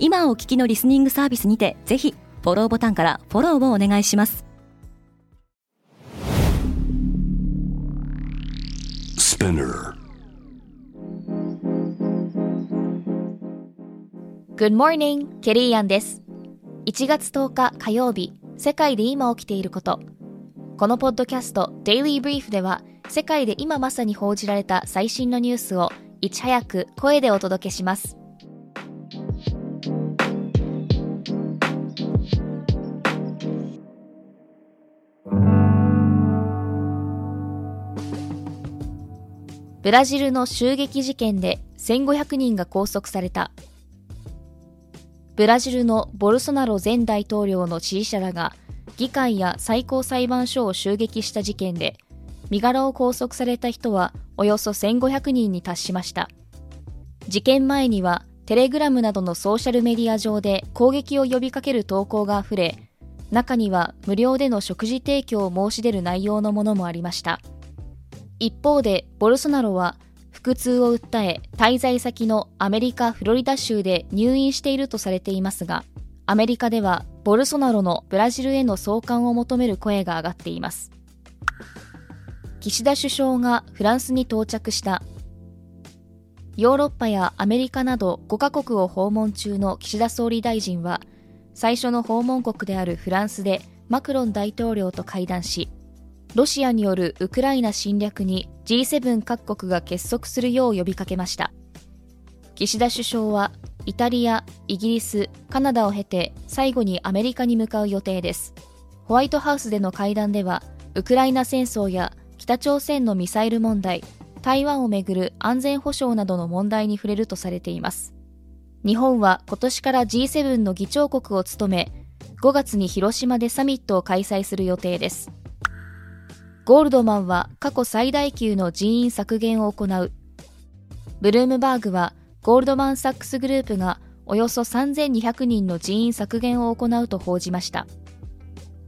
今お聞きのリスニングサービスにてぜひフォローボタンからフォローをお願いします。Good morning, ケリーアンです。1月10日火曜日世界で今起きていること。このポッドキャスト Daily Brief では世界で今まさに報じられた最新のニュースをいち早く声でお届けしますブラジルの襲撃事件で1500人が拘束された。ブラジルのボルソナロ前大統領の支持者らが議会や最高裁判所を襲撃した事件で、身柄を拘束された人はおよそ1500人に達しました。事件前にはテレグラムなどのソーシャルメディア上で攻撃を呼びかける投稿があふれ、中には無料での食事提供を申し出る内容のものもありました。一方でボルソナロは腹痛を訴え滞在先のアメリカ・フロリダ州で入院しているとされていますがアメリカではボルソナロのブラジルへの送還を求める声が上がっています。岸田首相がフランスに到着した。ヨーロッパやアメリカなど5カ国を訪問中の岸田総理大臣は最初の訪問国であるフランスでマクロン大統領と会談しロシアによるウクライナ侵略に G7 各国が結束するよう呼びかけました。岸田首相はイタリア、イギリス、カナダを経て最後にアメリカに向かう予定です。ホワイトハウスでの会談ではウクライナ戦争や北朝鮮のミサイル問題台湾をめぐる安全保障などの問題に触れるとされています。日本は今年から G7 の議長国を務め5月に広島でサミットを開催する予定です。ゴールドマンは過去最大級の人員削減を行う。ブルームバーグはゴールドマン・サックスグループがおよそ3200人の人員削減を行うと報じました。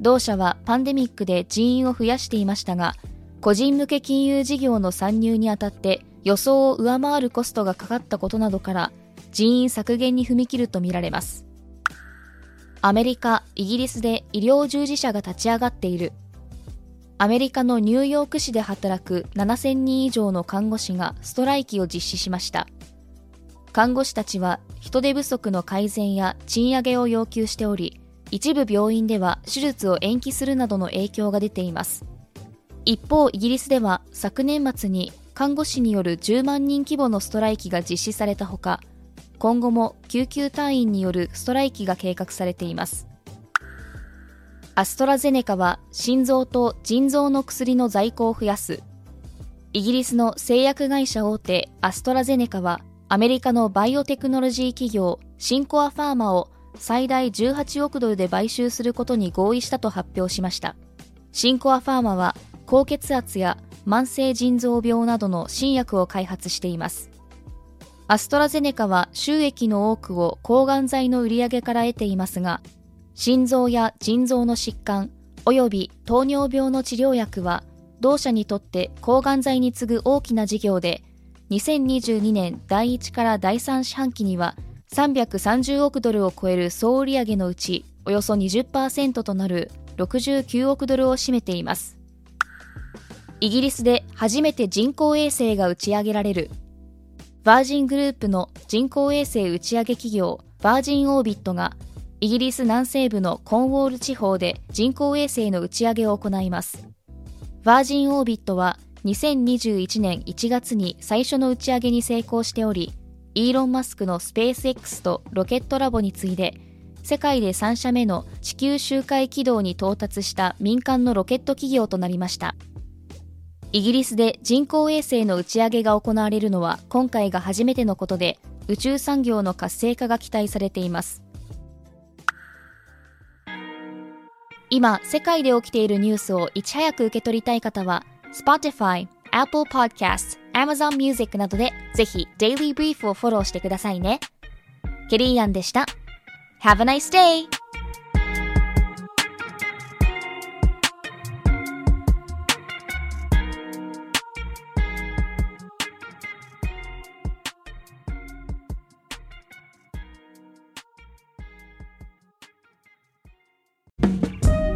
同社はパンデミックで人員を増やしていましたが、個人向け金融事業の参入にあたって予想を上回るコストがかかったことなどから人員削減に踏み切るとみられます。アメリカ、イギリスで医療従事者が立ち上がっている。アメリカのニューヨーク市で働く7000人以上の看護師がストライキを実施しました。看護師たちは人手不足の改善や賃上げを要求しており一部病院では手術を延期するなどの影響が出ています。一方イギリスでは昨年末に看護師による10万人規模のストライキが実施されたほか今後も救急隊員によるストライキが計画されています。アストラゼネカは心臓と腎臓の薬の在庫を増やす。イギリスの製薬会社大手アストラゼネカはアメリカのバイオテクノロジー企業シンコアファーマを最大18億ドルで買収することに合意したと発表しました。シンコアファーマは高血圧や慢性腎臓病などの新薬を開発しています。アストラゼネカは収益の多くを抗がん剤の売り上げから得ていますが、心臓や腎臓の疾患及び糖尿病の治療薬は同社にとって抗がん剤に次ぐ大きな事業で2022年第1から第3四半期には330億ドルを超える総売上のうちおよそ20%となる69億ドルを占めています。イギリスで初めて人工衛星が打ち上げられる。バージングループの人工衛星打ち上げ企業バージンオービットがイギリス南西部のコンウォール地方で人工衛星の打ち上げを行います。バージンオービットは2021年1月に最初の打ち上げに成功しており、イーロン・マスクのスペース X とロケットラボに次いで、世界で3社目の地球周回軌道に到達した民間のロケット企業となりました。イギリスで人工衛星の打ち上げが行われるのは今回が初めてのことで、宇宙産業の活性化が期待されています。今、世界で起きているニュースをいち早く受け取りたい方は、Spotify、Apple Podcast、Amazon Music などでぜひ Daily Brief をフォローしてくださいね。ケリーアンでした。Have a nice day!